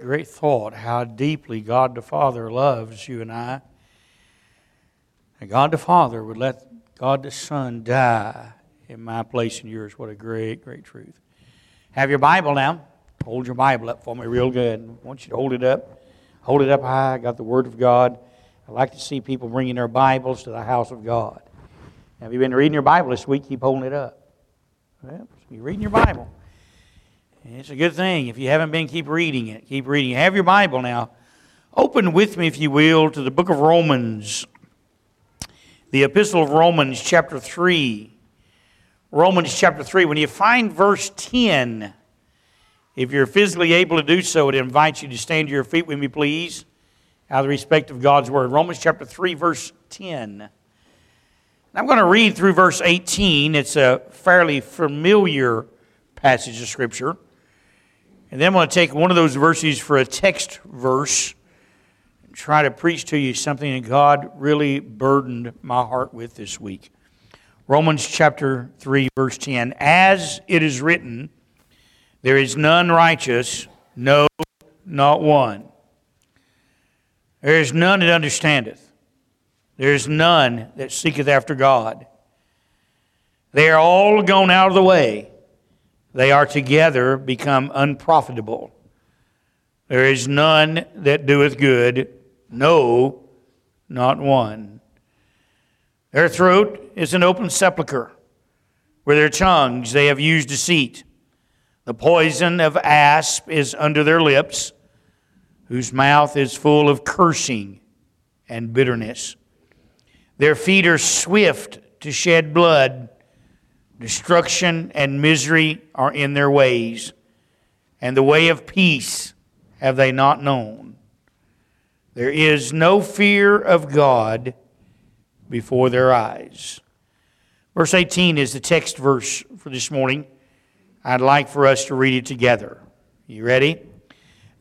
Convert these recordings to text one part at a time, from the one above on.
great thought how deeply God the Father loves you and I. And God the Father would let God the Son die in my place and yours. What a great, great truth. Have your Bible now. Hold your Bible up for me real good. I want you to hold it up. Hold it up high. I got the Word of God. I like to see people bringing their Bibles to the house of God. Have you been reading your Bible this week? Keep holding it up. Well, you're reading your Bible. It's a good thing. If you haven't been, keep reading it. Keep reading. Have your Bible now. Open with me, if you will, to the book of Romans, the epistle of Romans, chapter 3. Romans chapter 3. When you find verse 10, if you're physically able to do so, it invites you to stand to your feet with me, please, out of respect of God's word. Romans chapter 3, verse 10. I'm going to read through verse 18. It's a fairly familiar passage of Scripture. And then I'm going to take one of those verses for a text verse and try to preach to you something that God really burdened my heart with this week. Romans chapter 3, verse 10. As it is written, there is none righteous, no, not one. There is none that understandeth. There is none that seeketh after God. They are all gone out of the way they are together become unprofitable. There is none that doeth good, no, not one. Their throat is an open sepulchre. With their tongues they have used deceit. The poison of asp is under their lips, whose mouth is full of cursing and bitterness. Their feet are swift to shed blood. Destruction and misery are in their ways, and the way of peace have they not known. There is no fear of God before their eyes. Verse 18 is the text verse for this morning. I'd like for us to read it together. You ready?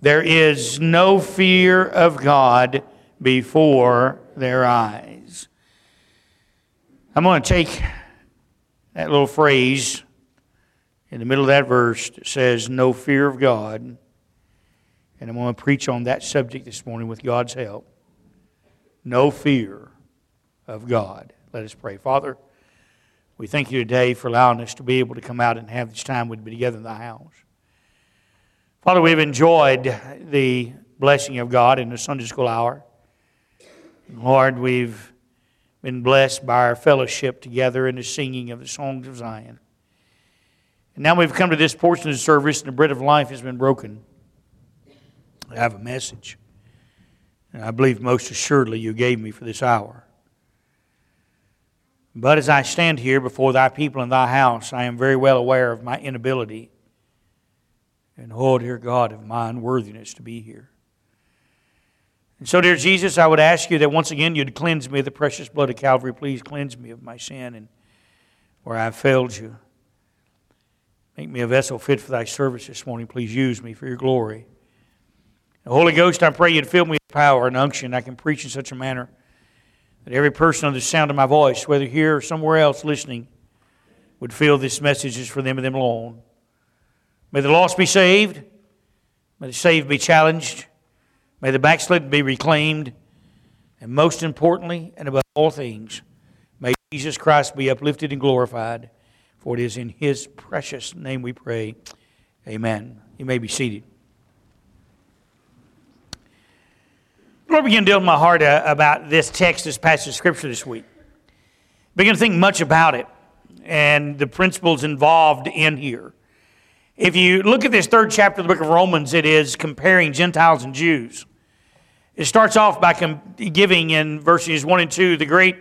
There is no fear of God before their eyes. I'm going to take that little phrase in the middle of that verse that says, No fear of God. And I'm going to preach on that subject this morning with God's help. No fear of God. Let us pray. Father, we thank you today for allowing us to be able to come out and have this time we'd be together in the house. Father, we've enjoyed the blessing of God in the Sunday school hour. Lord, we've been blessed by our fellowship together in the singing of the songs of Zion. And now we've come to this portion of the service, and the bread of life has been broken. I have a message. And I believe most assuredly you gave me for this hour. But as I stand here before thy people in thy house, I am very well aware of my inability and, oh, dear God, of my unworthiness to be here. And so, dear Jesus, I would ask you that once again you'd cleanse me of the precious blood of Calvary. Please cleanse me of my sin and where I've failed you. Make me a vessel fit for thy service this morning. Please use me for your glory. Holy Ghost, I pray you'd fill me with power and unction. I can preach in such a manner that every person under the sound of my voice, whether here or somewhere else listening, would feel this message is for them and them alone. May the lost be saved. May the saved be challenged. May the backslidden be reclaimed. And most importantly, and above all things, may Jesus Christ be uplifted and glorified. For it is in his precious name we pray. Amen. You may be seated. The Lord began to deal my heart uh, about this text, this passage of Scripture this week. I began to think much about it and the principles involved in here. If you look at this third chapter of the book of Romans, it is comparing Gentiles and Jews. It starts off by giving in verses 1 and 2 the great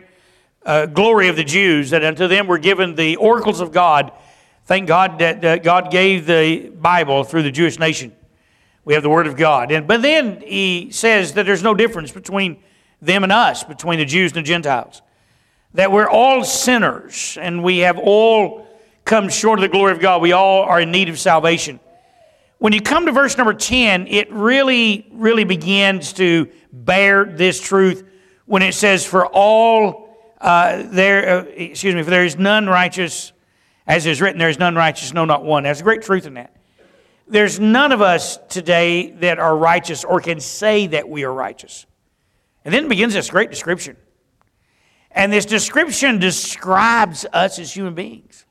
uh, glory of the Jews, that unto them were given the oracles of God. Thank God that God gave the Bible through the Jewish nation. We have the Word of God. And, but then he says that there's no difference between them and us, between the Jews and the Gentiles. That we're all sinners and we have all come short of the glory of God. We all are in need of salvation. When you come to verse number 10, it really, really begins to bear this truth when it says, For all uh, there, uh, excuse me, for there is none righteous, as is written, there is none righteous, no, not one. There's a great truth in that. there's none of us today that are righteous or can say that we are righteous. And then begins this great description. And this description describes us as human beings.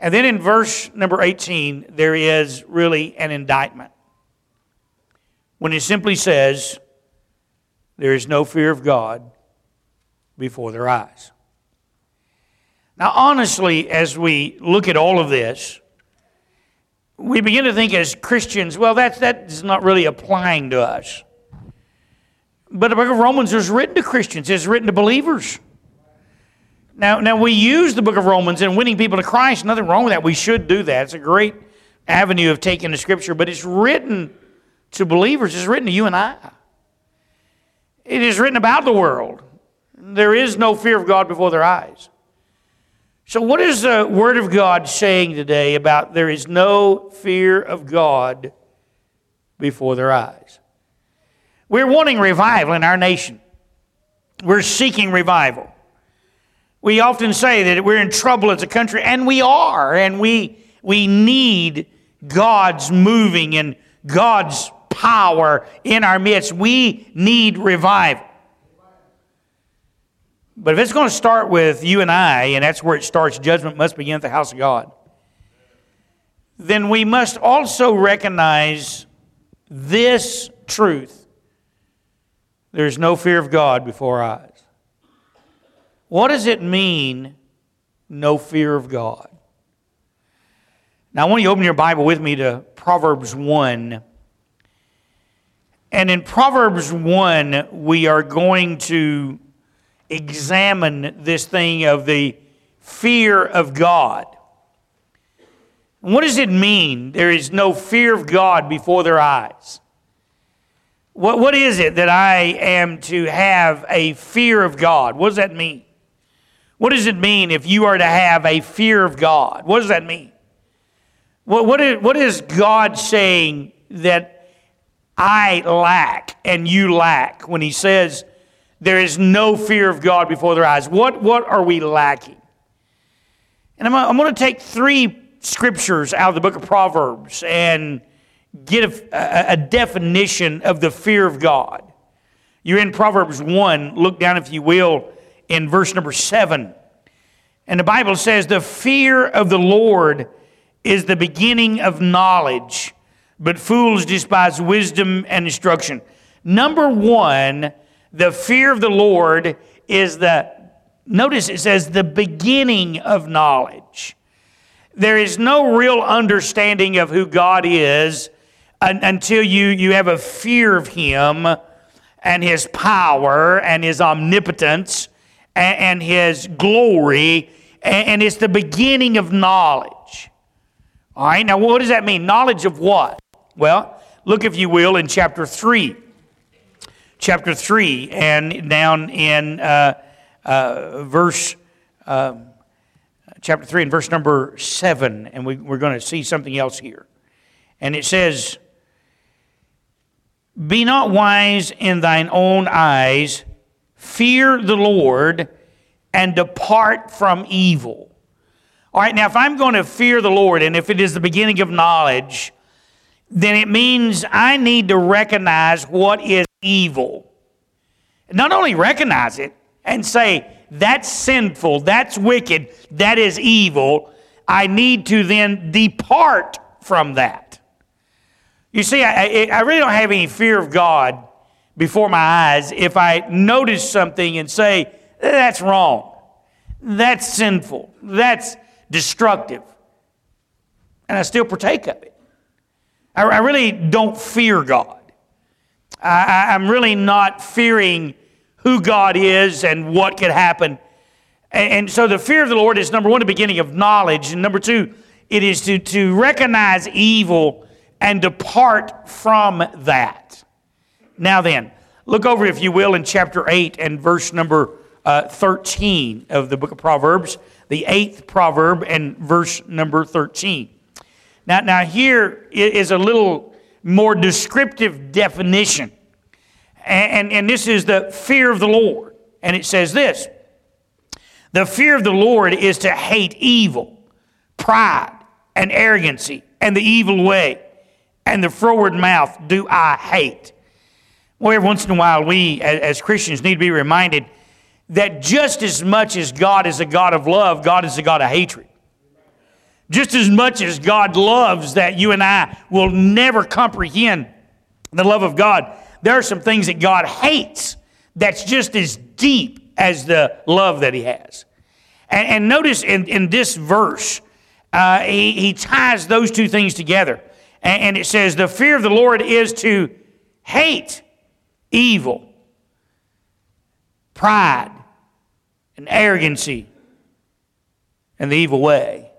And then in verse number 18, there is really an indictment. When it simply says, There is no fear of God before their eyes. Now, honestly, as we look at all of this, we begin to think as Christians, well, that's, that's not really applying to us. But the book of Romans is written to Christians, it's written to believers. Now, now we use the book of Romans in winning people to Christ. Nothing wrong with that. We should do that. It's a great avenue of taking the scripture, but it's written to believers. It's written to you and I. It is written about the world. There is no fear of God before their eyes. So, what is the Word of God saying today about there is no fear of God before their eyes? We're wanting revival in our nation. We're seeking revival. We often say that we're in trouble as a country, and we are, and we, we need God's moving and God's power in our midst. We need revival. But if it's going to start with you and I, and that's where it starts, judgment must begin at the house of God, then we must also recognize this truth there's no fear of God before our eyes. What does it mean, no fear of God? Now, I want you to open your Bible with me to Proverbs 1. And in Proverbs 1, we are going to examine this thing of the fear of God. What does it mean? There is no fear of God before their eyes. What, what is it that I am to have a fear of God? What does that mean? What does it mean if you are to have a fear of God? What does that mean? What, what, is, what is God saying that I lack and you lack when He says there is no fear of God before their eyes? What, what are we lacking? And I'm, I'm going to take three scriptures out of the book of Proverbs and get a, a, definition of the fear of God. You're in Proverbs 1. Look down, if you will, in verse number 7. And the Bible says, The fear of the Lord is the beginning of knowledge, but fools despise wisdom and instruction. Number one, the fear of the Lord is the, notice it says, the beginning of knowledge. There is no real understanding of who God is until you, you have a fear of Him and His power and His omnipotence and, and His glory, and, and it's the beginning of knowledge. All right, now what does that mean? Knowledge of what? Well, look, if you will, in chapter 3. Chapter 3, and down in uh, uh, verse, uh, chapter 3 and verse number 7, and we, we're going to see something else here. And it says, be not wise in thine own eyes. Fear the Lord and depart from evil. All right, now if I'm going to fear the Lord, and if it is the beginning of knowledge, then it means I need to recognize what is evil. Not only recognize it and say, that's sinful, that's wicked, that is evil, I need to then depart from that. You see, I, I really don't have any fear of God before my eyes if I notice something and say, eh, that's wrong, that's sinful, that's destructive, and I still partake of it. I, I really don't fear God. I, I'm really not fearing who God is and what could happen. And, and so the fear of the Lord is number one, the beginning of knowledge, and number two, it is to, to recognize evil and depart from that. Now then, look over, if you will, in chapter 8 and verse number uh, 13 of the book of Proverbs, the eighth proverb and verse number 13. Now, now here is a little more descriptive definition. And, and, and this is the fear of the Lord. And it says this The fear of the Lord is to hate evil, pride, and arrogancy and the evil way and the froward mouth do I hate. Well, every once in a while, we as Christians need to be reminded that just as much as God is a God of love, God is a God of hatred. Just as much as God loves that you and I will never comprehend the love of God, there are some things that God hates that's just as deep as the love that He has. And, and notice in, in this verse, uh, he, he ties those two things together. And, and it says, The fear of the Lord is to hate evil, pride, and arrogancy, and the evil way,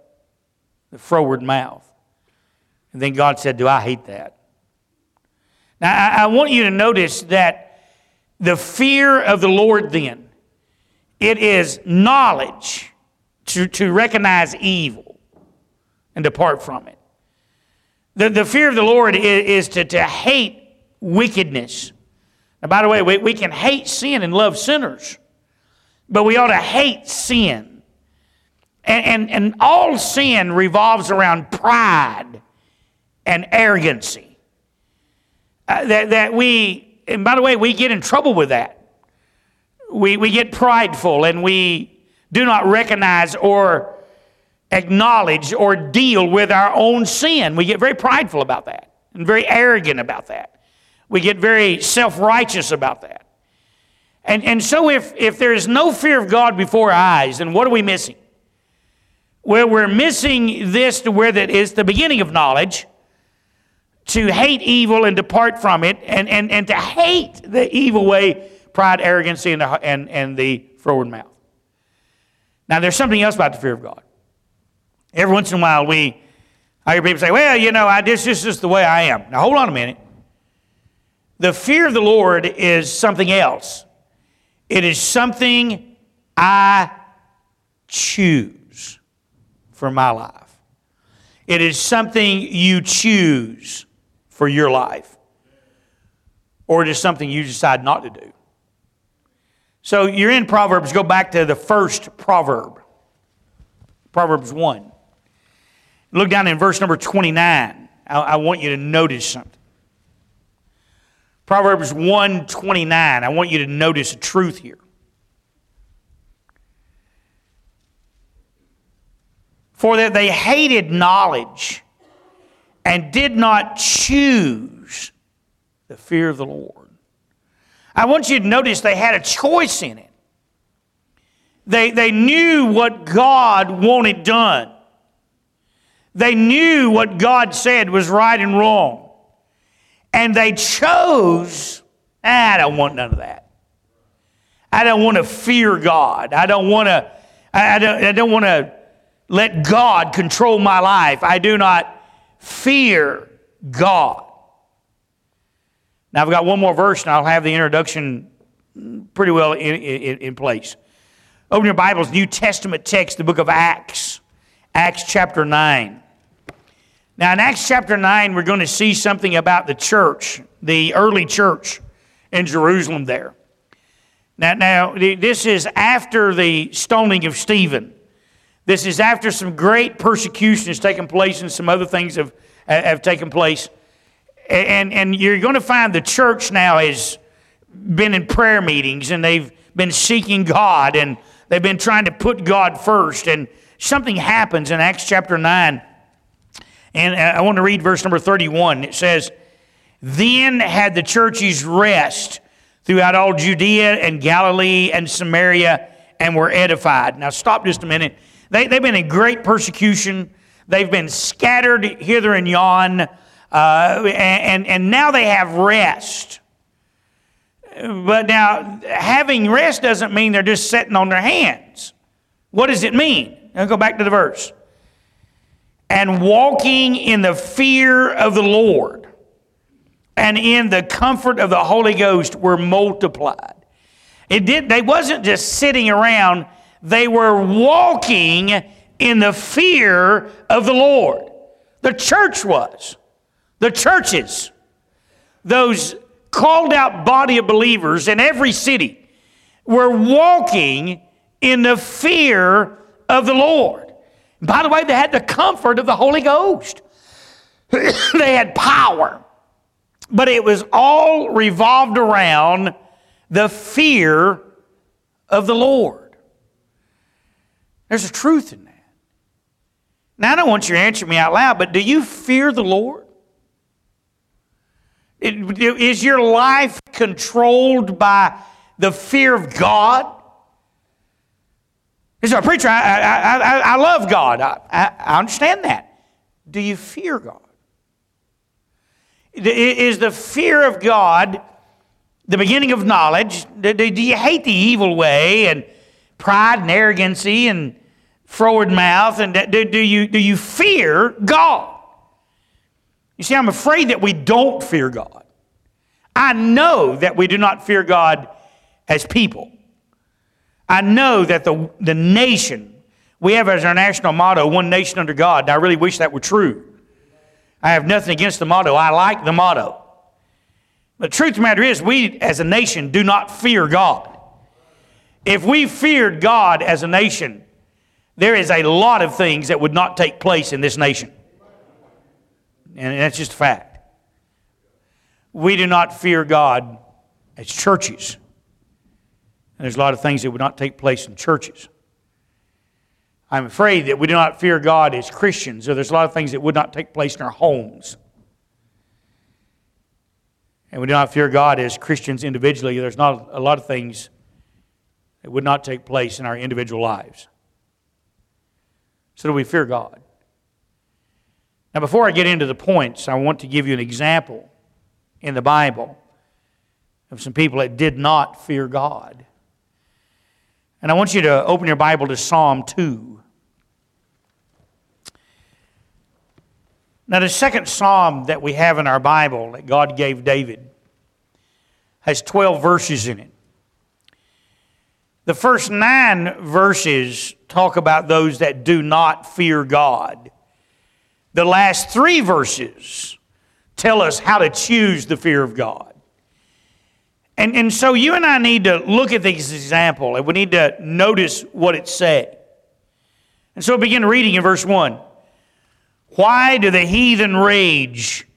the froward mouth. And then God said, Do I hate that? Now, I, I want you to notice that the fear of the Lord, then, it is knowledge to, to recognize evil and depart from it. The, the fear of the Lord is, is to, to hate wickedness. Now, by the way, we, we can hate sin and love sinners, but we ought to hate sin. And, and, and all sin revolves around pride and arrogancy. Uh, that, that we, and by the way, we get in trouble with that. We, we get prideful and we do not recognize or acknowledge or deal with our own sin. We get very prideful about that and very arrogant about that. We get very self righteous about that. And, and so, if, if there is no fear of God before our eyes, then what are we missing? Well, we're missing this to where that is the beginning of knowledge to hate evil and depart from it, and, and, and to hate the evil way, pride, arrogancy, and the, and, and the froward mouth. Now, there's something else about the fear of God. Every once in a while, we, I hear people say, well, you know, I, this, is the way I am. Now, hold on a minute. The fear of the Lord is something else. It is something I choose for my life. It is something you choose for your life. Or it is something you decide not to do. So you're in Proverbs, go back to the first proverb, Proverbs 1. Look down in verse number 29. I, I want you to notice something. Proverbs 129. I want you to notice a truth here. For that they hated knowledge and did not choose the fear of the Lord. I want you to notice they had a choice in it. They, they knew what God wanted done. They knew what God said was right and wrong. And they chose, ah, I don't want none of that. I don't want to fear God. I don't want to, I don't, I don't want to let God control my life. I do not fear God. Now, I've got one more verse, and I'll have the introduction pretty well in, in, in place. Open your Bibles, New Testament text, the book of Acts, Acts chapter 9. Now, in Acts chapter 9, we're going to see something about the church, the early church in Jerusalem there. Now, now this is after the stoning of Stephen. This is after some great persecution has taken place and some other things have, have taken place. And, and you're going to find the church now has been in prayer meetings and they've been seeking God and they've been trying to put God first. And something happens in Acts chapter 9. And I want to read verse number 31. It says, Then had the churches rest throughout all Judea and Galilee and Samaria and were edified. Now, stop just a minute. They, they've been in great persecution, they've been scattered hither and yon. Uh, and, and now they have rest. But now, having rest doesn't mean they're just sitting on their hands. What does it mean? I'll go back to the verse. And walking in the fear of the Lord and in the comfort of the Holy Ghost were multiplied. It did, they wasn't just sitting around, they were walking in the fear of the Lord. The church was the churches, those called out body of believers in every city, were walking in the fear of the Lord. By the way, they had the comfort of the Holy Ghost. they had power, but it was all revolved around the fear of the Lord. There's a truth in that. Now, I don't want you to answer me out loud, but do you fear the Lord? Is your life controlled by the fear of God? He said, Preacher, I, I, I, I love God. I, I understand that. Do you fear God? Is the fear of God the beginning of knowledge? Do you hate the evil way and pride and arrogancy and forward mouth? And do, do, you, do you fear God? You see, I'm afraid that we don't fear God. I know that we do not fear God as people. I know that the, the nation, we have as our national motto, one nation under God, and I really wish that were true. I have nothing against the motto. I like the motto. But the truth of the matter is, we as a nation do not fear God. If we feared God as a nation, there is a lot of things that would not take place in this nation. And that's just a fact. We do not fear God as churches. And there's a lot of things that would not take place in churches. I'm afraid that we do not fear God as Christians, or there's a lot of things that would not take place in our homes. And we do not fear God as Christians individually. There's not a lot of things that would not take place in our individual lives. So do we fear God? Now, before I get into the points, I want to give you an example in the Bible of some people that did not fear God. And I want you to open your Bible to Psalm 2. Now, the second psalm that we have in our Bible that God gave David has 12 verses in it. The first nine verses talk about those that do not fear God. The last three verses tell us how to choose the fear of God. And, and so you and I need to look at this example and we need to notice what it said. And so begin reading in verse 1. Why do the heathen rage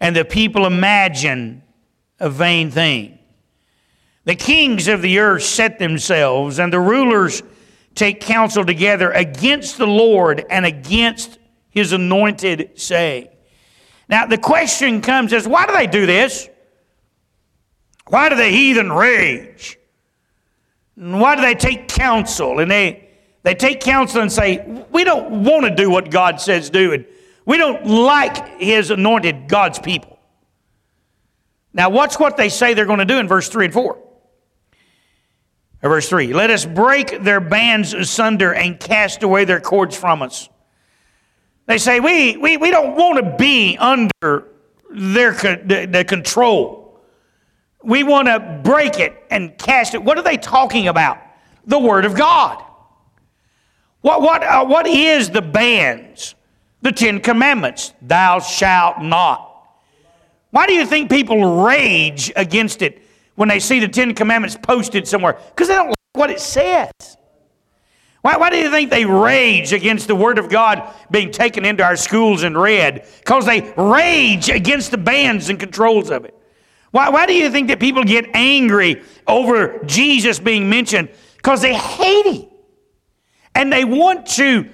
and the people imagine a vain thing? The kings of the earth set themselves, and the rulers take counsel together against the Lord and against his anointed, say. Now, the question comes is why do they do this? Why do the heathen rage? And why do they take counsel? And they, they take counsel and say, We don't want to do what God says do, and we don't like his anointed God's people. Now, watch what they say they're going to do in verse 3 and 4. Verse 3 Let us break their bands asunder and cast away their cords from us. They say, We, we, we don't want to be under their the, the control. We want to break it and cast it. What are they talking about? The Word of God. What, what, uh, what is the bans? The Ten Commandments. Thou shalt not. Why do you think people rage against it? when they see the Ten Commandments posted somewhere because they don't like what it says. Why, why do you think they rage against the Word of God being taken into our schools and read? Because they rage against the bans and controls of it. Why, why do you think that people get angry over Jesus being mentioned? Because they hate Him. And they want to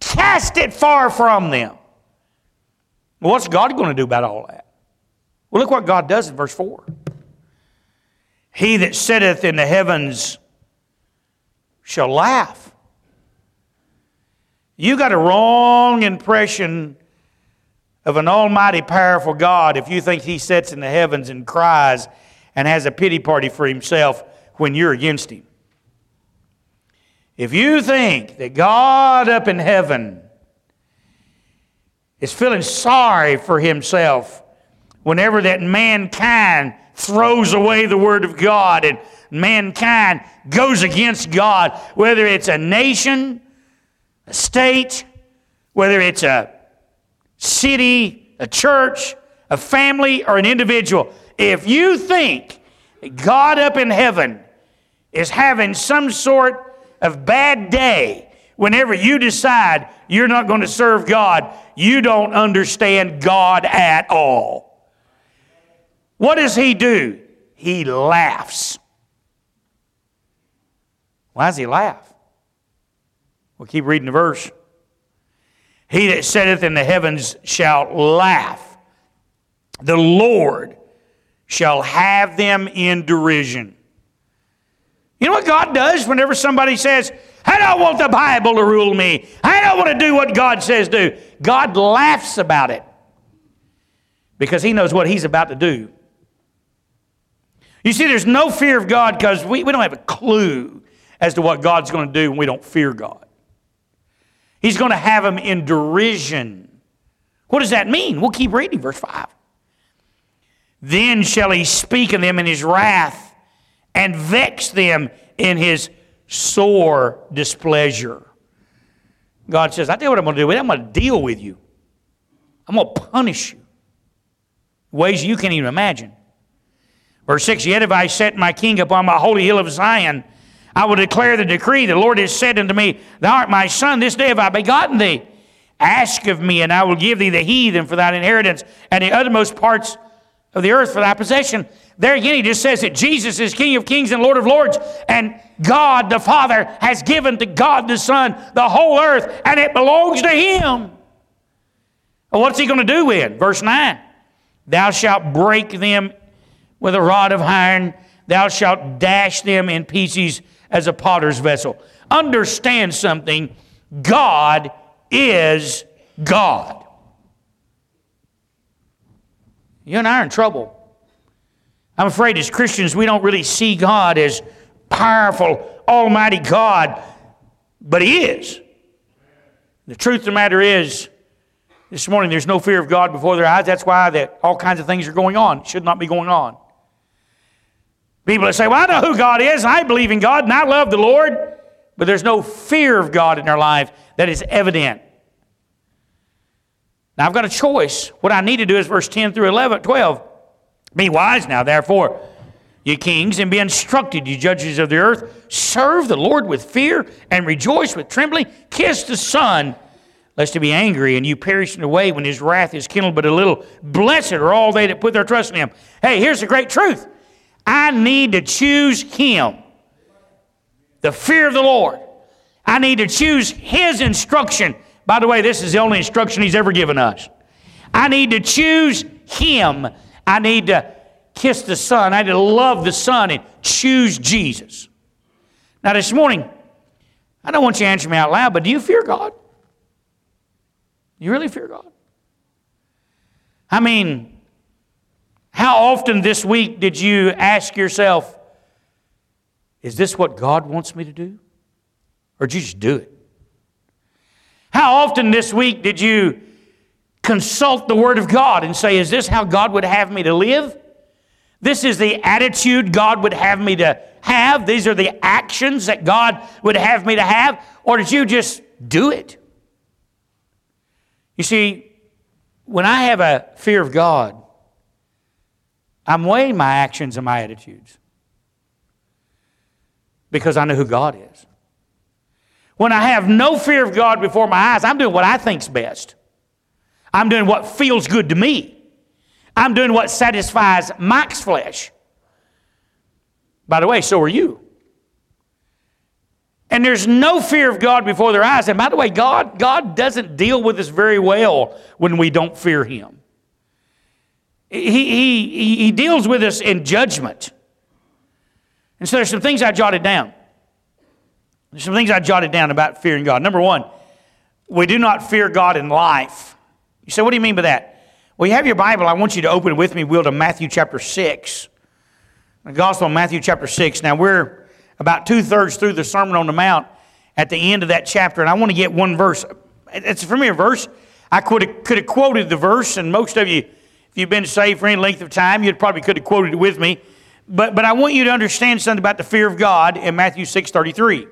cast it far from them. Well, what's God going to do about all that? Well, look what God does in verse 4. He that sitteth in the heavens shall laugh. You got a wrong impression of an almighty, powerful God if you think He sits in the heavens and cries and has a pity party for Himself when you're against Him. If you think that God up in heaven is feeling sorry for Himself whenever that mankind throws away the Word of God and mankind goes against God, whether it's a nation, a state, whether it's a city, a church, a family, or an individual. If you think God up in heaven is having some sort of bad day whenever you decide you're not going to serve God, you don't understand God at all. What does He do? He laughs. Why does He laugh? We'll keep reading the verse. He that sitteth in the heavens shall laugh. The Lord shall have them in derision. You know what God does whenever somebody says, I don't want the Bible to rule me. I don't want to do what God says do. God laughs about it because He knows what He's about to do. You see, there's no fear of God because we, we don't have a clue as to what God's going to do when we don't fear God. He's going to have them in derision. What does that mean? We'll keep reading, verse 5. Then shall he speak of them in his wrath and vex them in his sore displeasure. God says, I tell you what I'm going to do with you. I'm going to deal with you. I'm going to punish you. Ways you can't even imagine. Verse 6 Yet have I set my king upon my holy hill of Zion. I will declare the decree. The Lord has said unto me, Thou art my son, this day have I begotten thee. Ask of me, and I will give thee the heathen for thine inheritance, and the uttermost parts of the earth for thy possession. There again, he just says that Jesus is King of kings and Lord of lords, and God the Father has given to God the Son the whole earth, and it belongs to him. Well, what's he going to do with it? Verse 9 Thou shalt break them with a rod of iron, thou shalt dash them in pieces as a potter's vessel. Understand something God is God. You and I are in trouble. I'm afraid as Christians, we don't really see God as powerful, almighty God, but He is. The truth of the matter is, this morning there's no fear of God before their eyes. That's why that all kinds of things are going on. It should not be going on. People that say, Well, I know who God is, I believe in God, and I love the Lord, but there's no fear of God in their life that is evident. Now I've got a choice. What I need to do is verse 10 through 11, 12. Be wise now, therefore, ye kings, and be instructed, ye judges of the earth. Serve the Lord with fear and rejoice with trembling. Kiss the Son, lest he be angry and you perish in the way when his wrath is kindled but a little. Blessed are all they that put their trust in him. Hey, here's the great truth I need to choose Him. The fear of the Lord. I need to choose His instruction. By the way, this is the only instruction He's ever given us. I need to choose Him. I need to kiss the Son. I need to love the Son and choose Jesus. Now, this morning, I don't want you to answer me out loud, but do you fear God? Do you really fear God? I mean, how often this week did you ask yourself, is this what God wants me to do? Or did you just do it? How often this week did you consult the Word of God and say, is this how God would have me to live? This is the attitude God would have me to have. These are the actions that God would have me to have. Or did you just do it? You see, when I have a fear of God, I'm weighing my actions and my attitudes because I know who God is. When I have no fear of God before my eyes, I'm doing what I think's best. I'm doing what feels good to me. I'm doing what satisfies Mike's flesh. By the way, so are you. And there's no fear of God before their eyes. And by the way, God, God doesn't deal with us very well when we don't fear Him. He, he, he deals with us in judgment. And so there's some things I jotted down. There's some things I jotted down about fearing God. Number one, we do not fear God in life. You say, what do you mean by that? Well, you have your Bible. I want you to open with me, Will, to Matthew chapter 6. The Gospel of Matthew chapter 6. Now, we're about two thirds through the Sermon on the Mount at the end of that chapter, and I want to get one verse. It's a familiar verse. I could have, could have quoted the verse, and most of you you've been saved for any length of time, you probably could have quoted it with me. But, but I want you to understand something about the fear of God in Matthew 6.33.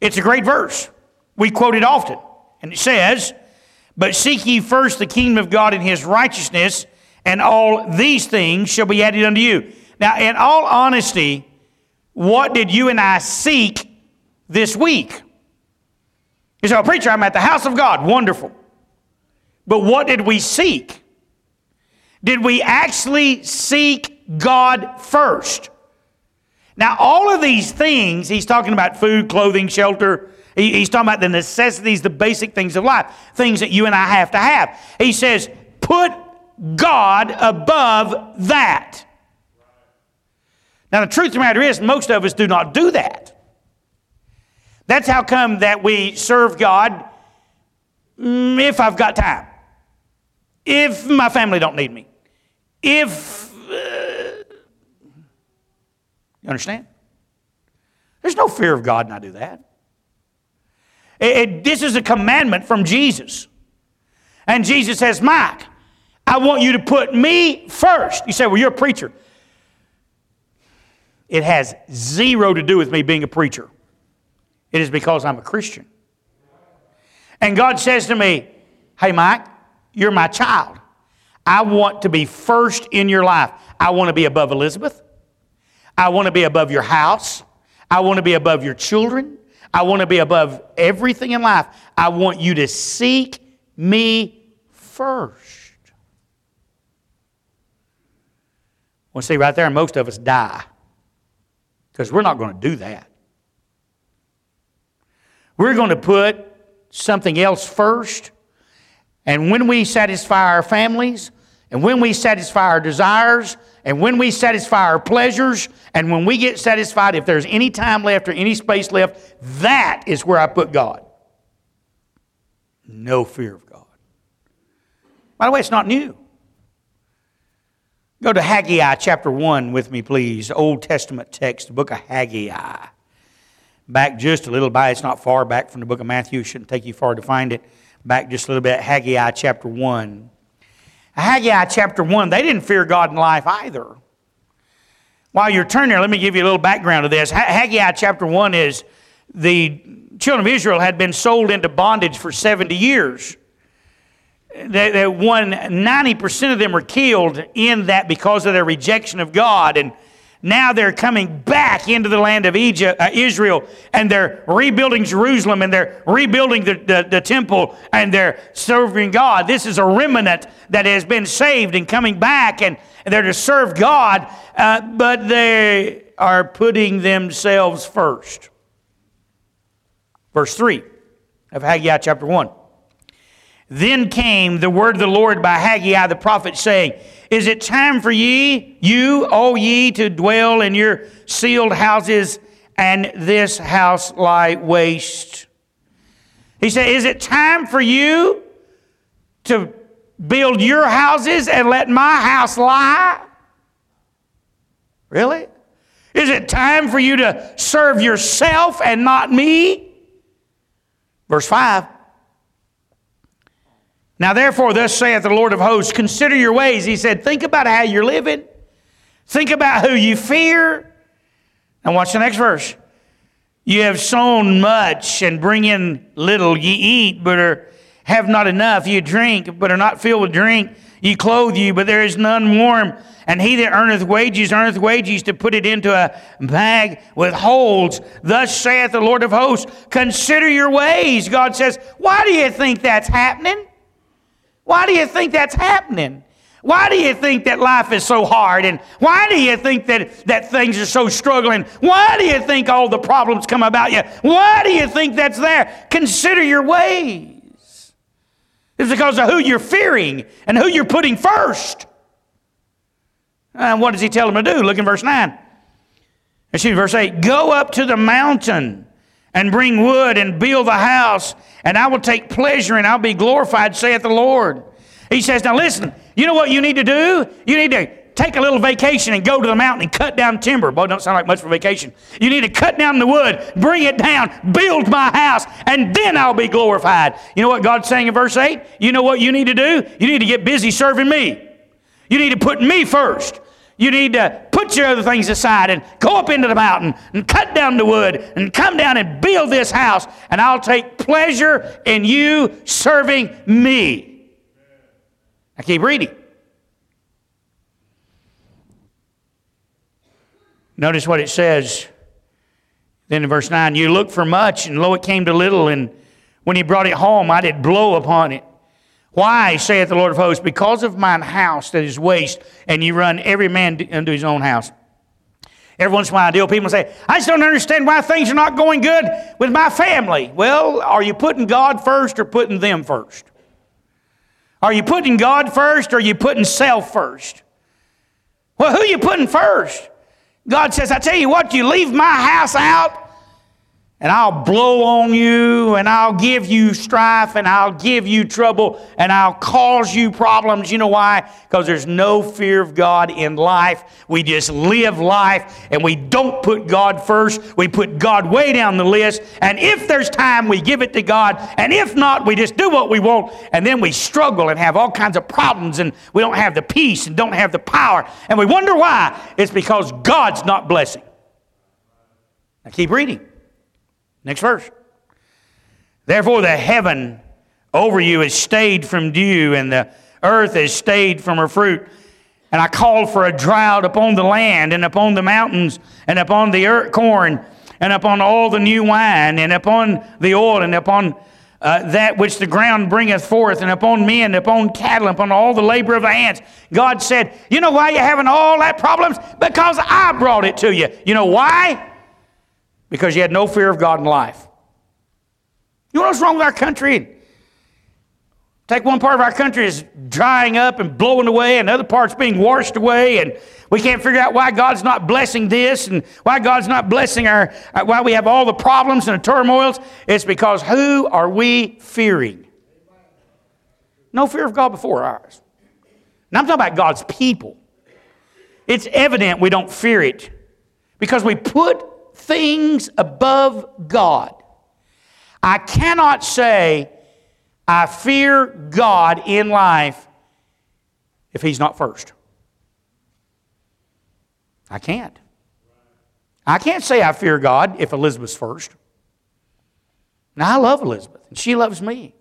It's a great verse. We quote it often. And it says, But seek ye first the kingdom of God and his righteousness, and all these things shall be added unto you. Now, in all honesty, what did you and I seek this week? You say, oh, preacher, I'm at the house of God. Wonderful. But what did we seek? Did we actually seek God first? Now, all of these things, he's talking about food, clothing, shelter. He's talking about the necessities, the basic things of life, things that you and I have to have. He says, put God above that. Now, the truth of the matter is, most of us do not do that. That's how come that we serve God mm, if I've got time, if my family don't need me, if uh, you understand? There's no fear of God, and I do that. It, it, this is a commandment from Jesus. And Jesus says, Mike, I want you to put me first. You say, Well, you're a preacher. It has zero to do with me being a preacher. It is because I'm a Christian. And God says to me, Hey, Mike, you're my child. I want to be first in your life. I want to be above Elizabeth. I want to be above your house. I want to be above your children. I want to be above everything in life. I want you to seek me first. Well, see, right there, most of us die because we're not going to do that. We're going to put something else first. And when we satisfy our families, and when we satisfy our desires, and when we satisfy our pleasures, and when we get satisfied, if there's any time left or any space left, that is where I put God. No fear of God. By the way, it's not new. Go to Haggai chapter 1 with me, please. Old Testament text, the book of Haggai back just a little bit. It's not far back from the book of Matthew. It shouldn't take you far to find it. Back just a little bit, Haggai chapter 1. Haggai chapter 1, they didn't fear God in life either. While you're turning there, let me give you a little background of this. Haggai chapter 1 is the children of Israel had been sold into bondage for 70 years. They, they, one, 90% of them were killed in that because of their rejection of God. And now they're coming back into the land of Egypt, uh, Israel and they're rebuilding Jerusalem and they're rebuilding the, the, the, temple and they're serving God. This is a remnant that has been saved and coming back and they're to serve God, uh, but they are putting themselves first. Verse 3 of Haggai chapter 1. Then came the word of the Lord by Haggai the prophet, saying, Is it time for ye, you, all ye, to dwell in your sealed houses, and this house lie waste? He said, Is it time for you to build your houses and let my house lie? Really? Is it time for you to serve yourself and not me? Verse 5 now, therefore, thus saith the Lord of hosts, consider your ways. He said, think about how you're living, think about who you fear. Now, watch the next verse. You have sown much and bring in little. Ye eat, but are, have not enough. You drink, but are not filled with drink. Ye clothe you, but there is none warm. And he that earneth wages, earneth wages to put it into a bag with holes. Thus saith the Lord of hosts, consider your ways. God says, why do you think that's happening? Why do you think that's happening? Why do you think that life is so hard? And why do you think that, that things are so struggling? Why do you think all the problems come about you? Why do you think that's there? Consider your ways. It's because of who you're fearing and who you're putting first. And what does he tell them to do? Look in verse 9. Excuse me, verse 8. Go up to the mountain and bring wood and build the house, and I will take pleasure and I'll be glorified, saith the Lord. He says, Now listen, you know what you need to do? You need to take a little vacation and go to the mountain and cut down timber. Boy, don't sound like much for vacation. You need to cut down the wood, bring it down, build my house, and then I'll be glorified. You know what God's saying in verse 8? You know what you need to do? You need to get busy serving me. You need to put me first. You need to put your other things aside and go up into the mountain and cut down the wood and come down and build this house, and I'll take pleasure in you serving me. I keep reading. Notice what it says. Then in verse 9, you look for much, and lo, it came to little, and When he brought it home, I did blow upon it. Why, saith the Lord of hosts? Because of mine house that is waste, and you run every man unto his own house. Every once in a while, I deal people say, I just don't understand why things are not going good with my family. Well, are you putting God first or putting them first? Are you putting God first or are you putting self first? Well, who are you putting first? God says, I tell you what, you leave my house out, and I'll blow on you, and I'll give you strife, and I'll give you trouble, and I'll cause you problems. You know why? Because there's no fear of God in life. We just live life, and we don't put God first. We put God way down the list, and if there's time, we give it to God, and if not, we just do what we want, and then we struggle and have all kinds of problems, and we don't have the peace and don't have the power, and we wonder why. It's because God's not blessing. Now keep reading. Next verse. Therefore, the heaven over you is stayed from dew, and the earth is stayed from her fruit. And I called for a drought upon the land, and upon the mountains, and upon the earth, corn, and upon all the new wine, and upon the oil, and upon uh, that which the ground bringeth forth, and upon men, and upon cattle, and upon all the labor of the hands. God said, You know why you're having all that problems? Because I brought it to you. You know why? Because you had no fear of God in life. You know what's wrong with our country? Take one part of our country is drying up and blowing away, and other parts being washed away, and we can't figure out why God's not blessing this and why God's not blessing our, uh, why we have all the problems and the turmoils. It's because who are we fearing? No fear of God before ours. And I'm talking about God's people. It's evident we don't fear it because we put things above God. I cannot say I fear God in life if He's not first. I can't. I can't say I fear God if Elizabeth's first. Now, I love Elizabeth, and she loves me.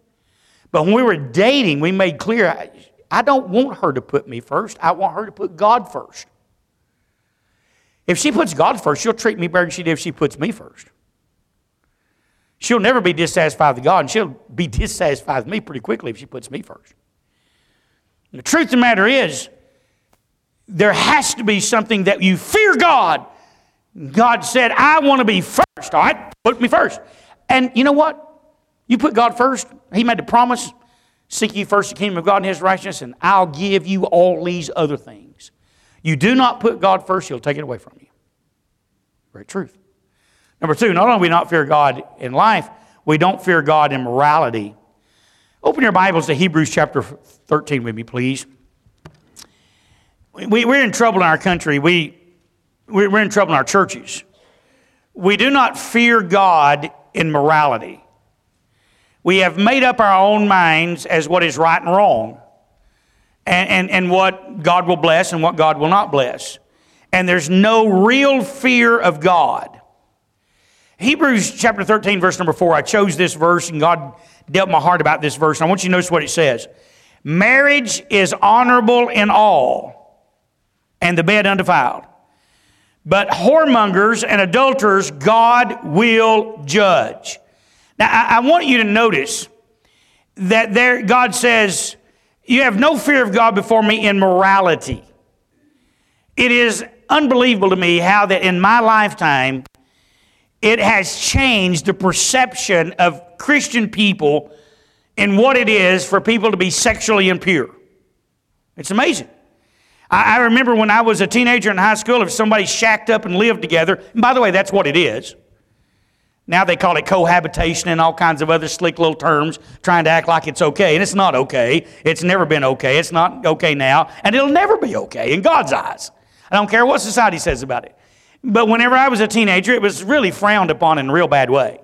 But when we were dating, we made clear I, I don't want her to put me first, I want her to put God first. If she puts God first, she'll treat me better than she did if she puts me first. She'll never be dissatisfied with God, and she'll be dissatisfied with me pretty quickly if she puts me first. And the truth of the matter is, there has to be something that you fear God. God said, I want to be first. All right, put me first. And you know what? You put God first. He made the promise seek ye first the kingdom of God and his righteousness, and I'll give you all these other things. You do not put God first, He'll take it away from you. Great truth. Number two, not only do we not fear God in life, we don't fear God in morality. Open your Bibles to Hebrews chapter 13 with me, please. We, we're in trouble in our country. We, we're in trouble in our churches. We do not fear God in morality. We have made up our own minds as what is right and wrong and, and, and what God will bless and what God will not bless. And there's no real fear of God. Hebrews chapter 13, verse number 4, I chose this verse and God dealt my heart about this verse. I want you to notice what it says Marriage is honorable in all, and the bed undefiled. But whoremongers and adulterers God will judge. Now, I, I want you to notice that there, God says, you have no fear of God before me in morality. It is unbelievable to me how that in my lifetime it has changed the perception of Christian people in what it is for people to be sexually impure. It's amazing. I, I remember when I was a teenager in high school, if somebody shacked up and lived together, and by the way, that's what it is. Now they call it cohabitation and all kinds of other slick little terms, trying to act like it's okay. And it's not okay. It's never been okay. It's not okay now. And it'll never be okay in God's eyes. I don't care what society says about it. But whenever I was a teenager, it was really frowned upon in a real bad way.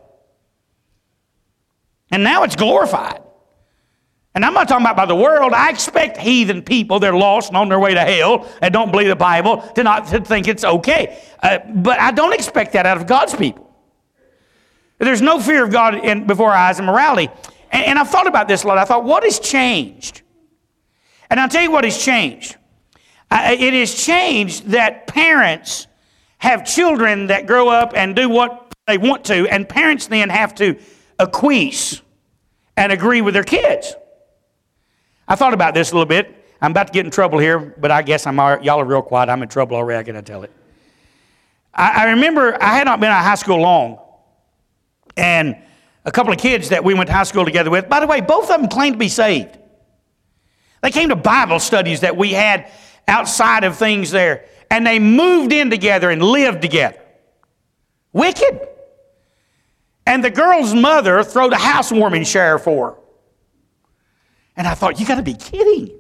And now it's glorified. And I'm not talking about by the world. I expect heathen people, they're lost and on their way to hell and don't believe the Bible, to not to think it's okay. Uh, but I don't expect that out of God's people. There's no fear of God in, before our eyes in morality. And, and I've thought about this a lot. I thought, what has changed? And I'll tell you what has changed. Uh, it has changed that parents have children that grow up and do what they want to, and parents then have to acquiesce and agree with their kids. I thought about this a little bit. I'm about to get in trouble here, but I guess I'm y'all are real quiet. I'm in trouble already. I can tell it. I, I remember I had not been out of high school long, and a couple of kids that we went to high school together with. By the way, both of them claimed to be saved. They came to Bible studies that we had outside of things there, and they moved in together and lived together. Wicked. And the girl's mother throwed a housewarming shower for her. And I thought, you got to be kidding.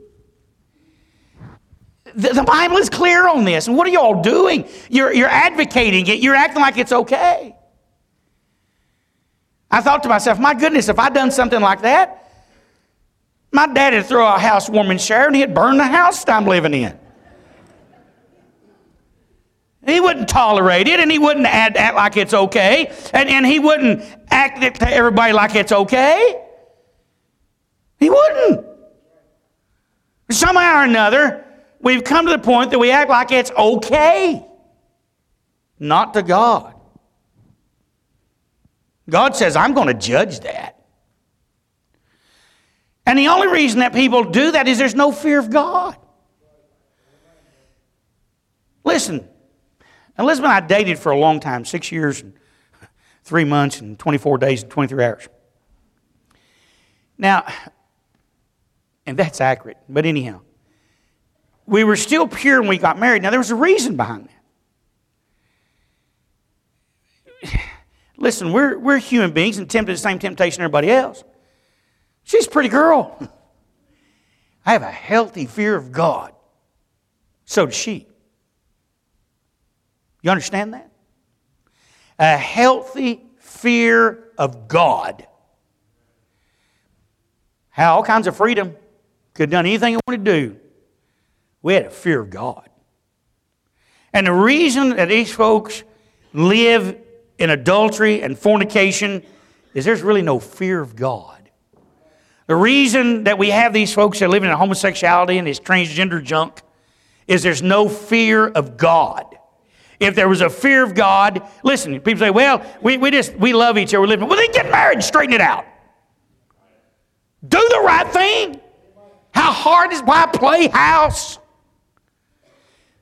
The, the, Bible is clear on this. And what are y'all doing? You're, you're advocating it, you're acting like it's okay. I thought to myself, my goodness, if I'd done something like that, my dad would throw a housewarming shower and he'd burn the house that I'm living in. He wouldn't tolerate it and he wouldn't act, act like it's okay. And, and he wouldn't act it to everybody like it's okay. He wouldn't. Somehow or another, we've come to the point that we act like it's okay. Not to God. God says, I'm going to judge that. And the only reason that people do that is there's no fear of God. Listen, Elizabeth and I dated for a long time six years and three months and 24 days and 23 hours. Now, and that's accurate, but anyhow, we were still pure when we got married. Now, there was a reason behind that. Listen, we're, we're human beings and tempted the same temptation as everybody else. She's a pretty girl. I have a healthy fear of God. So does she. You understand that? A healthy fear of God. Had all kinds of freedom. Could have done anything I wanted to do. We had a fear of God. And the reason that these folks live in adultery and fornication is there's really no fear of God. The reason that we have these folks that live in homosexuality and this transgender junk is there's no fear of God. If there was a fear of God, listen, people say, well, we, we just, we love each other, we're living. Well, then get married and straighten it out. Do the right thing. How hard is, why play house?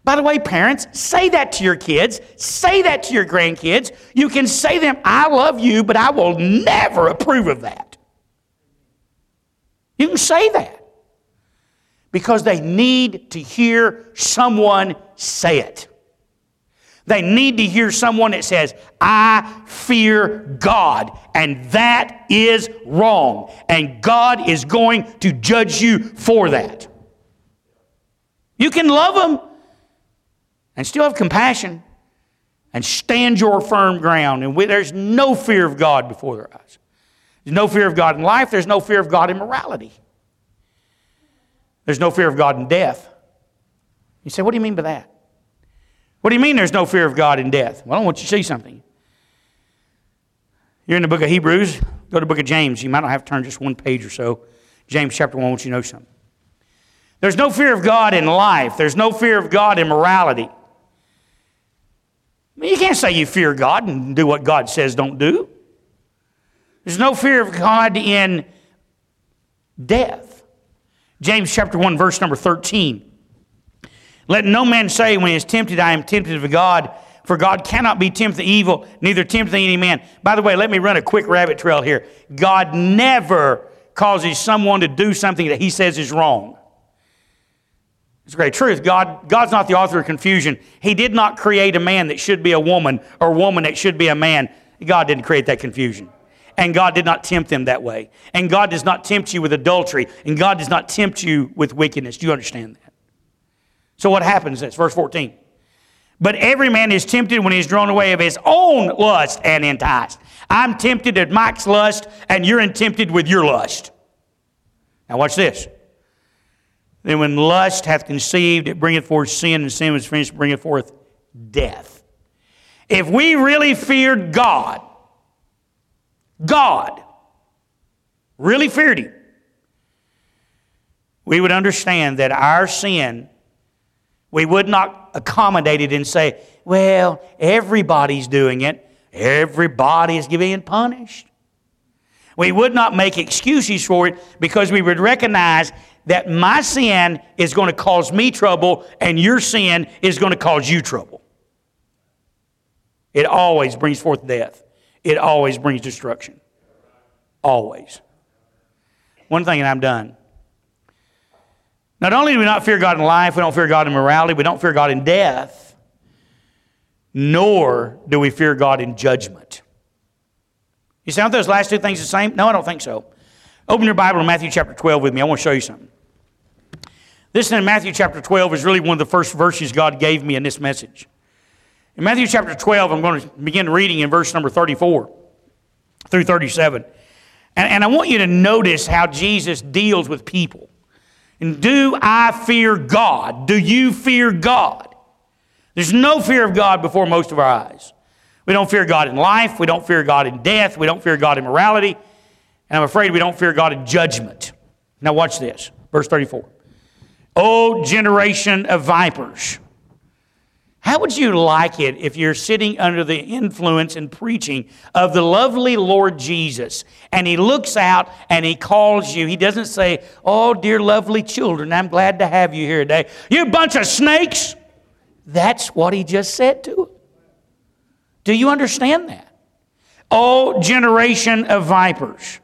By the way, parents, say that to your kids. Say that to your grandkids. You can say them, I love you, but I will never approve of that. You can say that. Because they need to hear someone say it. They need to hear someone that says, I fear God, and that is wrong. And God is going to judge you for that. You can love them and still have compassion and stand your firm ground. And we, there's no fear of God before their eyes. There's no fear of God in life, there's no fear of God in morality. There's no fear of God in death. You say, what do you mean by that? What do you mean there's no fear of God in death? Well, I want you to see something. You're in the book of Hebrews, go to the book of James. You might not have to turn just one page or so. James chapter 1 I want you to know something. There's no fear of God in life, there's no fear of God in morality. I mean, you can't say you fear God and do what God says don't do. There's no fear of God in death. James chapter 1, verse number 13. Let no man say when he is tempted, I am tempted of God, for God cannot be tempted evil, neither tempteth any man. By the way, let me run a quick rabbit trail here. God never causes someone to do something that he says is wrong. It's a great truth. God, God's not the author of confusion. He did not create a man that should be a woman or a woman that should be a man. God didn't create that confusion. And God did not tempt them that way. And God does not tempt you with adultery. And God does not tempt you with wickedness. Do you understand that? So what happens is, verse 14. But every man is tempted when he's drawn away of his own lust and enticed. I'm tempted at Mike's lust, and you're tempted with your lust. Now watch this. Then when lust hath conceived, it bringeth forth sin, and sin was finished, bringeth forth death. If we really feared God, God, really feared Him, we would understand that our sin we would not accommodate it and say, well, everybody's doing it. Everybody is being punished. We would not make excuses for it because we would recognize that my sin is going to cause me trouble and your sin is going to cause you trouble. It always brings forth death, it always brings destruction. Always. One thing, and I'm done. Not only do we not fear God in life, we don't fear God in morality, we don't fear God in death, nor do we fear God in judgment. You sound those last two things the same? No, I don't think so. Open your Bible to Matthew chapter 12 with me. I want to show you something. This in Matthew chapter 12 is really one of the first verses God gave me in this message. In Matthew chapter 12, I'm going to begin reading in verse number 34 through 37. And, and I want you to notice how Jesus deals with people. And do I fear God? Do you fear God? There's no fear of God before most of our eyes. We don't fear God in life. We don't fear God in death. We don't fear God in morality. And I'm afraid we don't fear God in judgment. Now, watch this. Verse 34. O generation of vipers. How would you like it if you're sitting under the influence and preaching of the lovely Lord Jesus and he looks out and he calls you? He doesn't say, Oh, dear lovely children, I'm glad to have you here today. You bunch of snakes. That's what he just said to. Do you understand that? Oh, generation of vipers.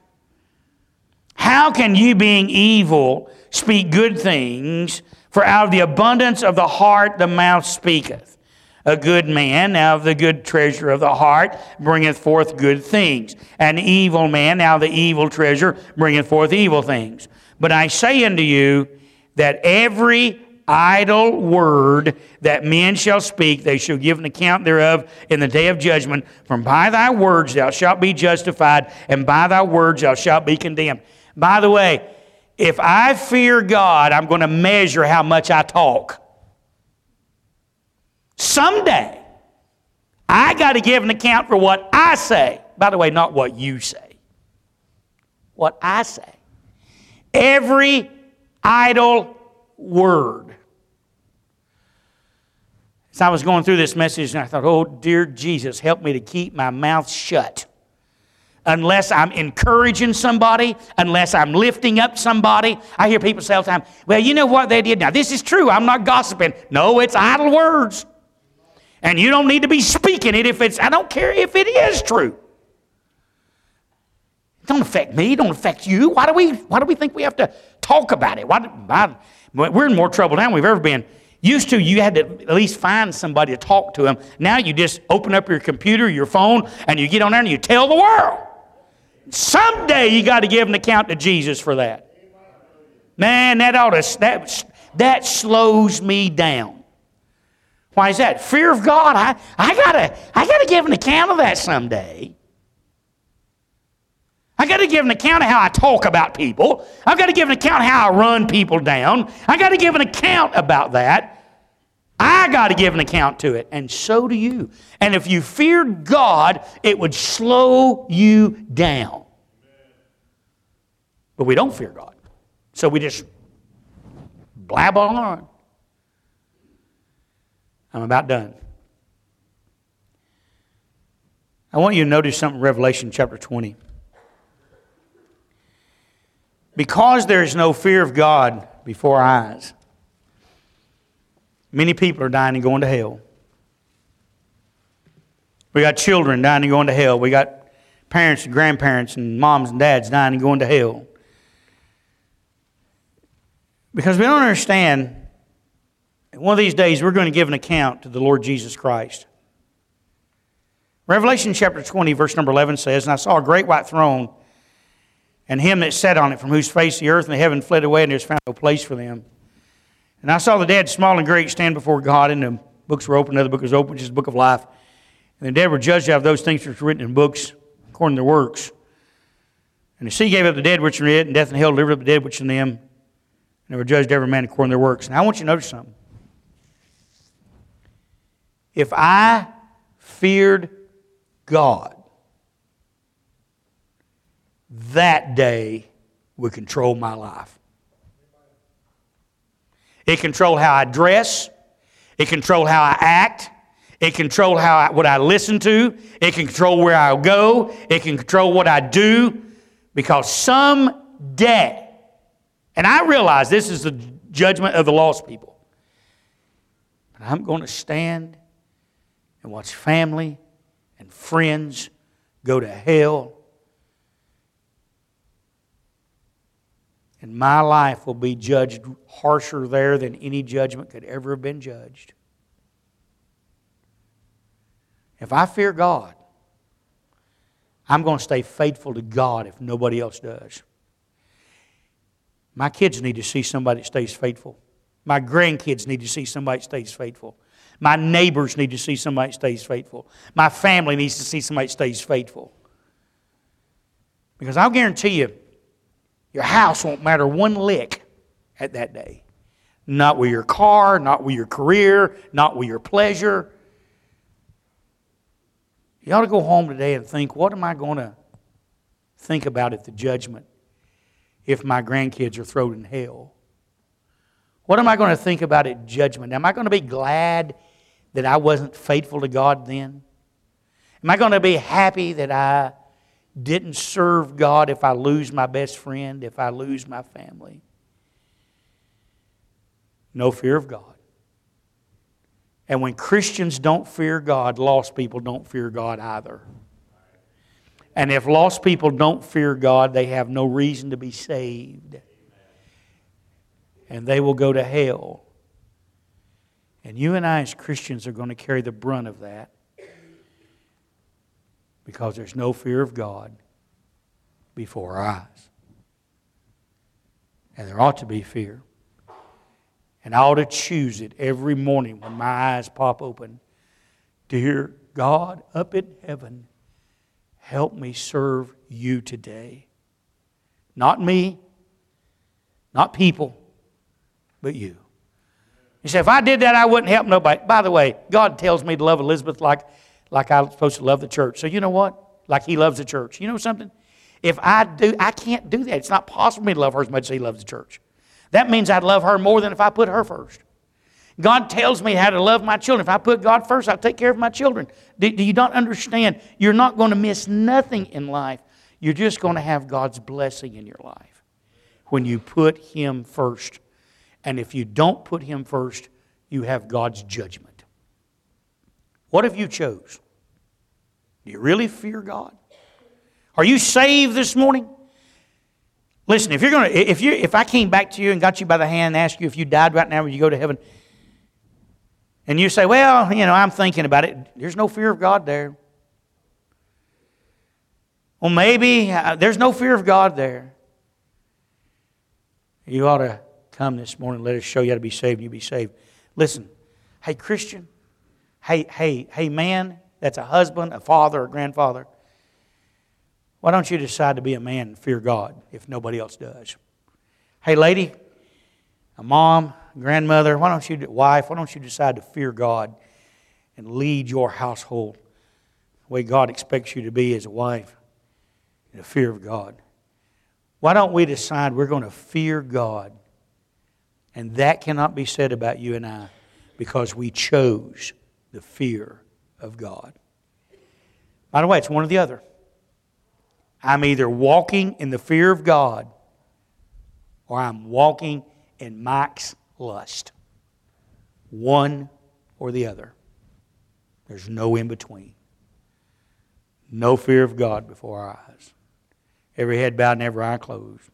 How can you, being evil, speak good things? For out of the abundance of the heart the mouth speaketh. A good man, now of the good treasure of the heart, bringeth forth good things. An evil man, out of the evil treasure, bringeth forth evil things. But I say unto you that every idle word that men shall speak, they shall give an account thereof in the day of judgment. From by thy words thou shalt be justified, and by thy words thou shalt be condemned. By the way, if I fear God, I'm going to measure how much I talk. Someday, I got to give an account for what I say. By the way, not what you say, what I say. Every idle word. As I was going through this message, and I thought, oh, dear Jesus, help me to keep my mouth shut. Unless I'm encouraging somebody, unless I'm lifting up somebody. I hear people say all the time, well, you know what they did? Now, this is true. I'm not gossiping. No, it's idle words. And you don't need to be speaking it if it's, I don't care if it is true. It don't affect me, it don't affect you. Why do we, why do we think we have to talk about it? Why, why, we're in more trouble now than we've ever been. Used to, you had to at least find somebody to talk to them. Now you just open up your computer, your phone, and you get on there and you tell the world. Someday you got to give an account to Jesus for that. Man, that ought to, that, that slows me down. Why is that? Fear of God. I, I gotta, I gotta give an account of that someday. I got to give an account of how I talk about people. I've got to give an account of how I run people down. I got to give an account about that. I got to give an account to it, and so do you. And if you feared God, it would slow you down. But we don't fear God. So we just blab on. I'm about done. I want you to notice something Revelation chapter 20. Because there is no fear of God before our eyes, many people are dying and going to hell. We got children dying and going to hell. We got parents and grandparents and moms and dads dying and going to hell. Because we don't understand one of these days, we're going to give an account to the Lord Jesus Christ. Revelation chapter 20, verse number 11 says, And I saw a great white throne, and him that sat on it, from whose face the earth and the heaven fled away, and there's found no place for them. And I saw the dead, small and great, stand before God, and the books were opened. Another book was opened, which is the book of life. And the dead were judged out of those things which were written in books, according to their works. And the sea gave up the dead which were in it, and death and hell delivered up the dead which were in them. And they were judged every man according to their works. And I want you to notice something. If I feared God, that day would control my life. It controlled how I dress. It controlled how I act. It controlled how I, what I listen to. It can control where I go. It can control what I do. Because some someday, and I realize this is the judgment of the lost people, but I'm going to stand and watch family and friends go to hell. And my life will be judged harsher there than any judgment could ever have been judged. If I fear God, I'm going to stay faithful to God if nobody else does. My kids need to see somebody that stays faithful. My grandkids need to see somebody that stays faithful. My neighbors need to see somebody that stays faithful. My family needs to see somebody that stays faithful. Because I'll guarantee you, your house won't matter one lick at that day. Not with your car, not with your career, not with your pleasure. You ought to go home today and think, what am I going to think about at the judgment if my grandkids are thrown in hell? What am I going to think about at judgment? Am I going to be glad that I wasn't faithful to God then? Am I going to be happy that I didn't serve God if I lose my best friend, if I lose my family? No fear of God. And when Christians don't fear God, lost people don't fear God either. And if lost people don't fear God, they have no reason to be saved. And they will go to hell. And you and I, as Christians, are going to carry the brunt of that because there's no fear of God before our eyes. And there ought to be fear. And I ought to choose it every morning when my eyes pop open. Dear God up in heaven, help me serve you today. Not me, not people, but you. You say, if I did that, I wouldn't help nobody. By the way, God tells me to love Elizabeth like, like I'm supposed to love the church. So you know what? Like He loves the church. You know something? If I do, I can't do that. It's not possible for me to love her as much as He loves the church. That means I'd love her more than if I put her first. God tells me how to love my children. If I put God first, I'll take care of my children. Do, do you not understand? You're not going to miss nothing in life. You're just going to have God's blessing in your life when you put Him first. And if you don't put Him first, you have God's judgment. What if you chose? Do you really fear God? Are you saved this morning? Listen, if you're going to, if you, if I came back to you and got you by the hand and asked you if you died right now, would you go to heaven? And you say, well, you know, I'm thinking about it. There's no fear of God there. Well, maybe uh, there's no fear of God there. You ought to come this morning. Let us show you how to be saved. You be saved. Listen, hey Christian, hey hey hey man, that's a husband, a father, a grandfather. Why don't you decide to be a man and fear God if nobody else does? Hey, lady, a mom, grandmother, why don't you, wife, why don't you decide to fear God and lead your household the way God expects you to be as a wife in the fear of God? Why don't we decide we're going to fear God? And that cannot be said about you and I because we chose the fear of God. By the way, it's one or the other. I'm either walking in the fear of God or I'm walking in Mike's lust. One or the other. There's no in between. No fear of God before our eyes. Every head bowed and every eye closed.